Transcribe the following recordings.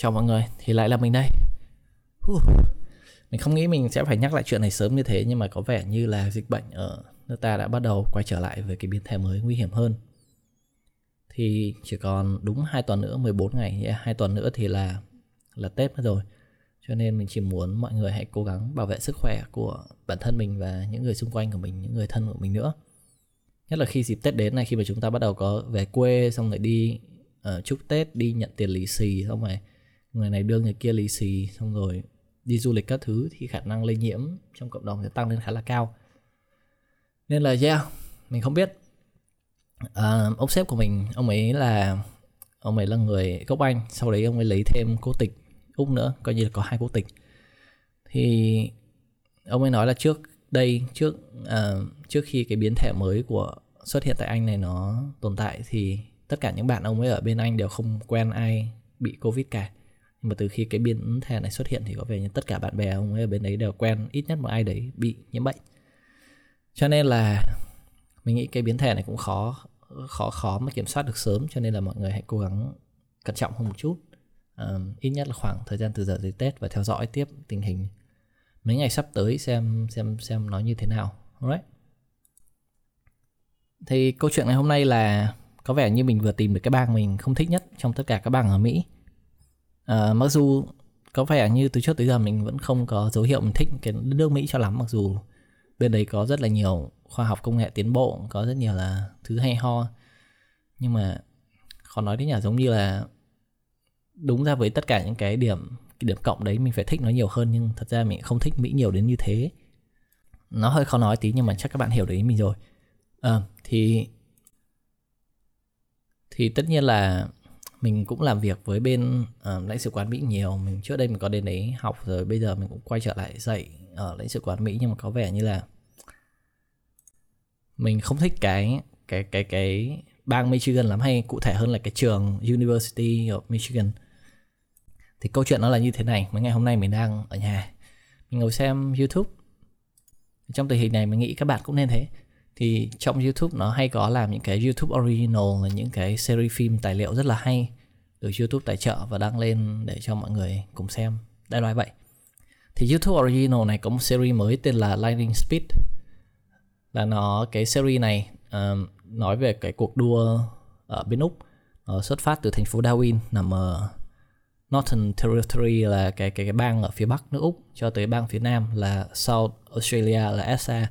Chào mọi người, thì lại là mình đây. Uh, Mình không nghĩ mình sẽ phải nhắc lại chuyện này sớm như thế Nhưng mà có vẻ như là dịch bệnh ở nước ta đã bắt đầu quay trở lại với cái biến thể mới nguy hiểm hơn. Thì chỉ còn đúng 2 tuần nữa, 14 ngày yeah, 2 tuần nữa thì là là Tết mất rồi. Cho nên mình chỉ muốn mọi người hãy cố gắng bảo vệ sức khỏe của bản thân mình và những người xung quanh của mình, những người thân của mình nữa. Nhất là khi dịp Tết đến này khi mà chúng ta bắt đầu có về quê xong rồi đi uh, chúc Tết đi nhận tiền lì xì xong rồi người này đưa người kia lì xì xong rồi đi du lịch các thứ thì khả năng lây nhiễm trong cộng đồng sẽ tăng lên khá là cao. Nên là yeah mình không biết. À, ông sếp của mình ông ấy là ông ấy là người gốc anh sau đấy ông ấy lấy thêm quốc tịch úc nữa coi như là có hai quốc tịch. Thì ông ấy nói là trước đây trước à, trước khi cái biến thể mới của xuất hiện tại anh này nó tồn tại thì tất cả những bạn ông ấy ở bên anh đều không quen ai bị covid cả nhưng mà từ khi cái biến thể này xuất hiện thì có vẻ như tất cả bạn bè ông ấy ở bên đấy đều quen ít nhất một ai đấy bị nhiễm bệnh. Cho nên là mình nghĩ cái biến thể này cũng khó khó khó mà kiểm soát được sớm cho nên là mọi người hãy cố gắng cẩn trọng hơn một chút. Um, ít nhất là khoảng thời gian từ giờ tới tết và theo dõi tiếp tình hình mấy ngày sắp tới xem xem xem nó như thế nào. Alright. Thì câu chuyện ngày hôm nay là có vẻ như mình vừa tìm được cái bang mình không thích nhất trong tất cả các bang ở Mỹ. Ờ, mặc dù có vẻ như từ trước tới giờ mình vẫn không có dấu hiệu mình thích cái nước Mỹ cho lắm mặc dù bên đấy có rất là nhiều khoa học công nghệ tiến bộ, có rất nhiều là thứ hay ho. Nhưng mà khó nói đến nhà giống như là đúng ra với tất cả những cái điểm cái điểm cộng đấy mình phải thích nó nhiều hơn nhưng thật ra mình không thích Mỹ nhiều đến như thế. Nó hơi khó nói tí nhưng mà chắc các bạn hiểu đấy mình rồi. À, thì thì tất nhiên là mình cũng làm việc với bên uh, lãnh sự quán Mỹ nhiều. Mình trước đây mình có đến đấy học rồi bây giờ mình cũng quay trở lại dạy ở lãnh sự quán Mỹ. Nhưng mà có vẻ như là mình không thích cái cái cái cái bang Michigan lắm hay cụ thể hơn là cái trường University of Michigan. Thì câu chuyện nó là như thế này. Mấy ngày hôm nay mình đang ở nhà. Mình ngồi xem YouTube. Trong tình hình này mình nghĩ các bạn cũng nên thế thì trong YouTube nó hay có làm những cái YouTube original là những cái series phim tài liệu rất là hay được YouTube tài trợ và đăng lên để cho mọi người cùng xem. Đại loại vậy. Thì YouTube original này có một series mới tên là Lightning Speed. Là nó cái series này uh, nói về cái cuộc đua ở bên úc. Nó xuất phát từ thành phố Darwin nằm ở Northern Territory là cái cái cái bang ở phía bắc nước úc cho tới bang phía nam là South Australia là SA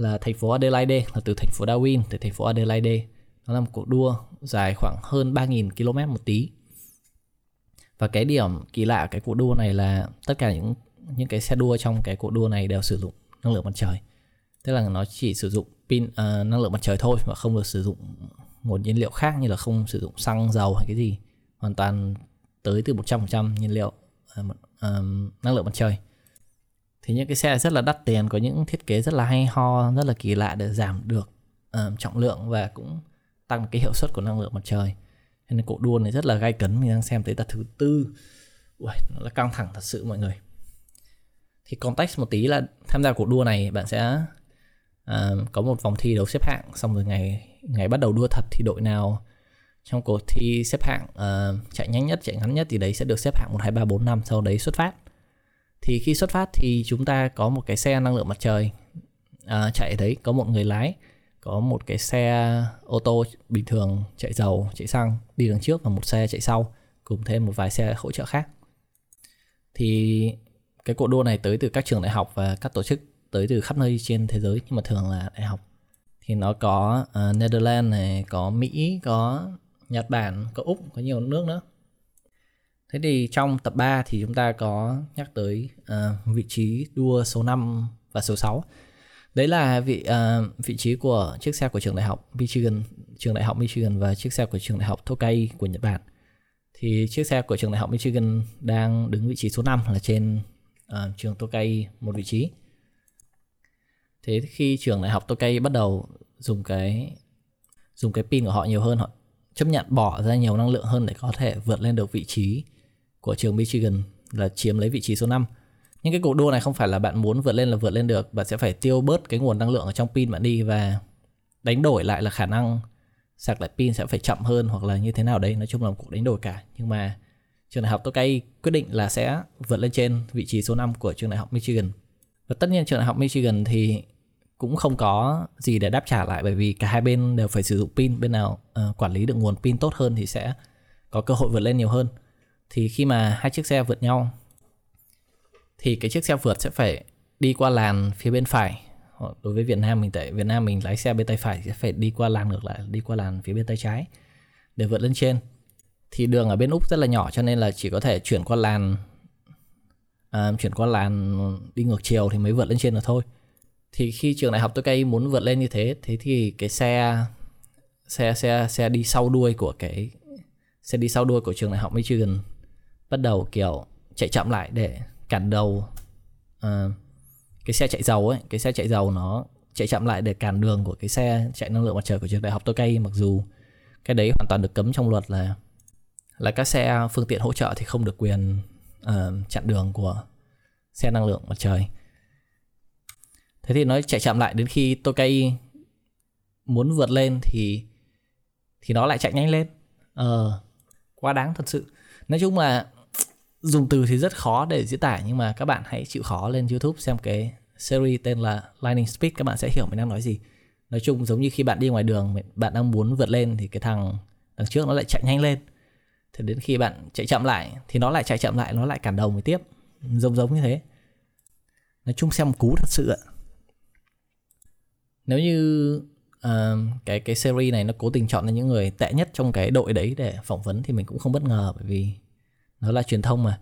là thành phố Adelaide là từ thành phố Darwin tới thành phố Adelaide. Nó là một cuộc đua dài khoảng hơn 3.000 km một tí. Và cái điểm kỳ lạ cái cuộc đua này là tất cả những những cái xe đua trong cái cuộc đua này đều sử dụng năng lượng mặt trời. Tức là nó chỉ sử dụng pin uh, năng lượng mặt trời thôi và không được sử dụng một nhiên liệu khác như là không sử dụng xăng dầu hay cái gì. Hoàn toàn tới từ 100% nhiên liệu uh, uh, năng lượng mặt trời thì những cái xe rất là đắt tiền có những thiết kế rất là hay ho rất là kỳ lạ để giảm được uh, trọng lượng và cũng tăng cái hiệu suất của năng lượng mặt trời. Nên cuộc đua này rất là gai cấn mình đang xem tới tập thứ tư. Ui, nó là căng thẳng thật sự mọi người. Thì context một tí là tham gia cuộc đua này bạn sẽ uh, có một vòng thi đấu xếp hạng xong rồi ngày ngày bắt đầu đua thật thì đội nào trong cuộc thi xếp hạng uh, chạy nhanh nhất chạy ngắn nhất thì đấy sẽ được xếp hạng một hai ba bốn năm sau đấy xuất phát thì khi xuất phát thì chúng ta có một cái xe năng lượng mặt trời à, chạy đấy có một người lái có một cái xe ô tô bình thường chạy dầu chạy xăng đi đằng trước và một xe chạy sau cùng thêm một vài xe hỗ trợ khác. Thì cái cuộc đua này tới từ các trường đại học và các tổ chức tới từ khắp nơi trên thế giới nhưng mà thường là đại học. Thì nó có uh, Netherlands này có Mỹ có Nhật Bản có Úc có nhiều nước nữa. Thế thì trong tập 3 thì chúng ta có nhắc tới uh, vị trí đua số 5 và số 6. Đấy là vị uh, vị trí của chiếc xe của trường đại học Michigan, trường đại học Michigan và chiếc xe của trường đại học Tokai của Nhật Bản. Thì chiếc xe của trường đại học Michigan đang đứng vị trí số 5 là trên uh, trường Tokai một vị trí. Thế khi trường đại học Tokai bắt đầu dùng cái dùng cái pin của họ nhiều hơn họ chấp nhận bỏ ra nhiều năng lượng hơn để có thể vượt lên được vị trí của trường Michigan là chiếm lấy vị trí số 5. Nhưng cái cuộc đua này không phải là bạn muốn vượt lên là vượt lên được, bạn sẽ phải tiêu bớt cái nguồn năng lượng ở trong pin bạn đi và đánh đổi lại là khả năng sạc lại pin sẽ phải chậm hơn hoặc là như thế nào đấy, nói chung là một cuộc đánh đổi cả. Nhưng mà trường đại học Tokai quyết định là sẽ vượt lên trên vị trí số 5 của trường đại học Michigan. Và tất nhiên trường đại học Michigan thì cũng không có gì để đáp trả lại bởi vì cả hai bên đều phải sử dụng pin bên nào uh, quản lý được nguồn pin tốt hơn thì sẽ có cơ hội vượt lên nhiều hơn thì khi mà hai chiếc xe vượt nhau thì cái chiếc xe vượt sẽ phải đi qua làn phía bên phải. Đối với Việt Nam mình tại Việt Nam mình lái xe bên tay phải sẽ phải đi qua làn ngược lại đi qua làn phía bên tay trái để vượt lên trên. Thì đường ở bên úc rất là nhỏ cho nên là chỉ có thể chuyển qua làn à, chuyển qua làn đi ngược chiều thì mới vượt lên trên được thôi. Thì khi trường đại học tôi cây muốn vượt lên như thế thế thì cái xe xe xe xe đi sau đuôi của cái xe đi sau đuôi của trường đại học Michigan bắt đầu kiểu chạy chậm lại để cản đầu uh, cái xe chạy dầu ấy cái xe chạy dầu nó chạy chậm lại để cản đường của cái xe chạy năng lượng mặt trời của trường đại học tokay, mặc dù cái đấy hoàn toàn được cấm trong luật là là các xe phương tiện hỗ trợ thì không được quyền uh, chặn đường của xe năng lượng mặt trời. Thế thì nó chạy chậm lại đến khi tokay muốn vượt lên thì thì nó lại chạy nhanh lên. Ờ quá đáng thật sự. Nói chung là dùng từ thì rất khó để diễn tả nhưng mà các bạn hãy chịu khó lên YouTube xem cái series tên là Lightning Speed các bạn sẽ hiểu mình đang nói gì. Nói chung giống như khi bạn đi ngoài đường bạn đang muốn vượt lên thì cái thằng đằng trước nó lại chạy nhanh lên. Thì đến khi bạn chạy chậm lại thì nó lại chạy chậm lại nó lại cản đầu mới tiếp. Giống giống như thế. Nói chung xem cú thật sự ạ. Nếu như uh, cái cái series này nó cố tình chọn ra những người tệ nhất trong cái đội đấy để phỏng vấn thì mình cũng không bất ngờ bởi vì nó là truyền thông mà.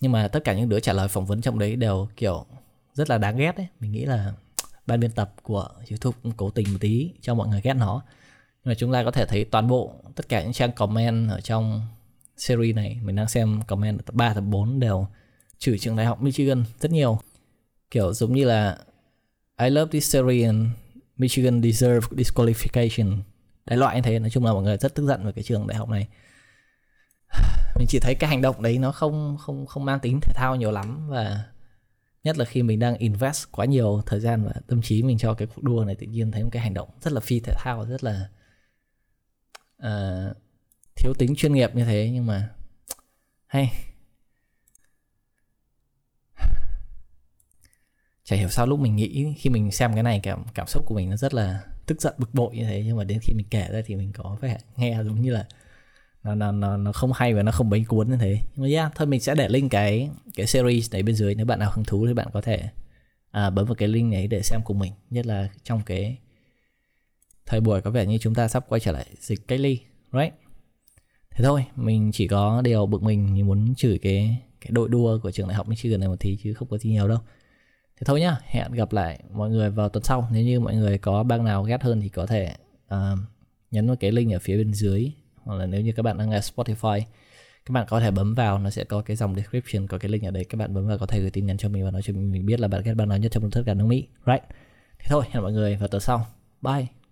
Nhưng mà tất cả những đứa trả lời phỏng vấn trong đấy đều, kiểu, rất là đáng ghét đấy mình nghĩ là ban biên tập của youtube cũng cố tình một tí cho mọi người ghét nó. Nhưng mà chúng ta có thể thấy toàn bộ, tất cả những trang comment ở trong series này, mình đang xem comment tập 3 tập 4 đều chửi trường đại học Michigan rất nhiều. Kiểu giống như là, I love this series and Michigan deserve disqualification. Đại loại như thế, nói chung là mọi người rất tức giận về cái trường đại học này. mình chỉ thấy cái hành động đấy nó không không không mang tính thể thao nhiều lắm và nhất là khi mình đang invest quá nhiều thời gian và tâm trí mình cho cái cuộc đua này tự nhiên thấy một cái hành động rất là phi thể thao rất là uh, thiếu tính chuyên nghiệp như thế. Nhưng mà hay. Chả hiểu sao lúc mình nghĩ khi mình xem cái này cảm cảm xúc của mình nó rất là tức giận bực bội như thế. Nhưng mà đến khi mình kể ra thì mình có vẻ nghe giống như là nó nó nó, nó không hay và nó không bánh cuốn như thế. Nhưng mà yeah thôi mình sẽ để link cái cái series này bên dưới. Nếu bạn nào hứng thú thì bạn có thể à, bấm vào cái link này để xem cùng mình. Nhất là trong cái thời buổi có vẻ như chúng ta sắp quay trở lại dịch cách ly right? Thế thôi mình chỉ có điều bực mình như muốn chửi cái cái đội đua của trường đại học Michigan này một tí chứ không có gì nhiều đâu. Thế thôi nhá hẹn gặp lại mọi người vào tuần sau. Nếu như mọi người có bang nào ghét hơn thì có thể uh, nhấn vào cái link ở phía bên dưới hoặc là nếu như các bạn đang nghe Spotify, các bạn có thể bấm vào, nó sẽ có cái dòng description, có cái link ở đây. Các bạn bấm vào có thể gửi tin nhắn cho mình và nói cho mình biết là bạn ghét bang nào nhất trong tất cả nước Mỹ. Right? Thế thôi, hẹn mọi người vào tuần sau. Bye.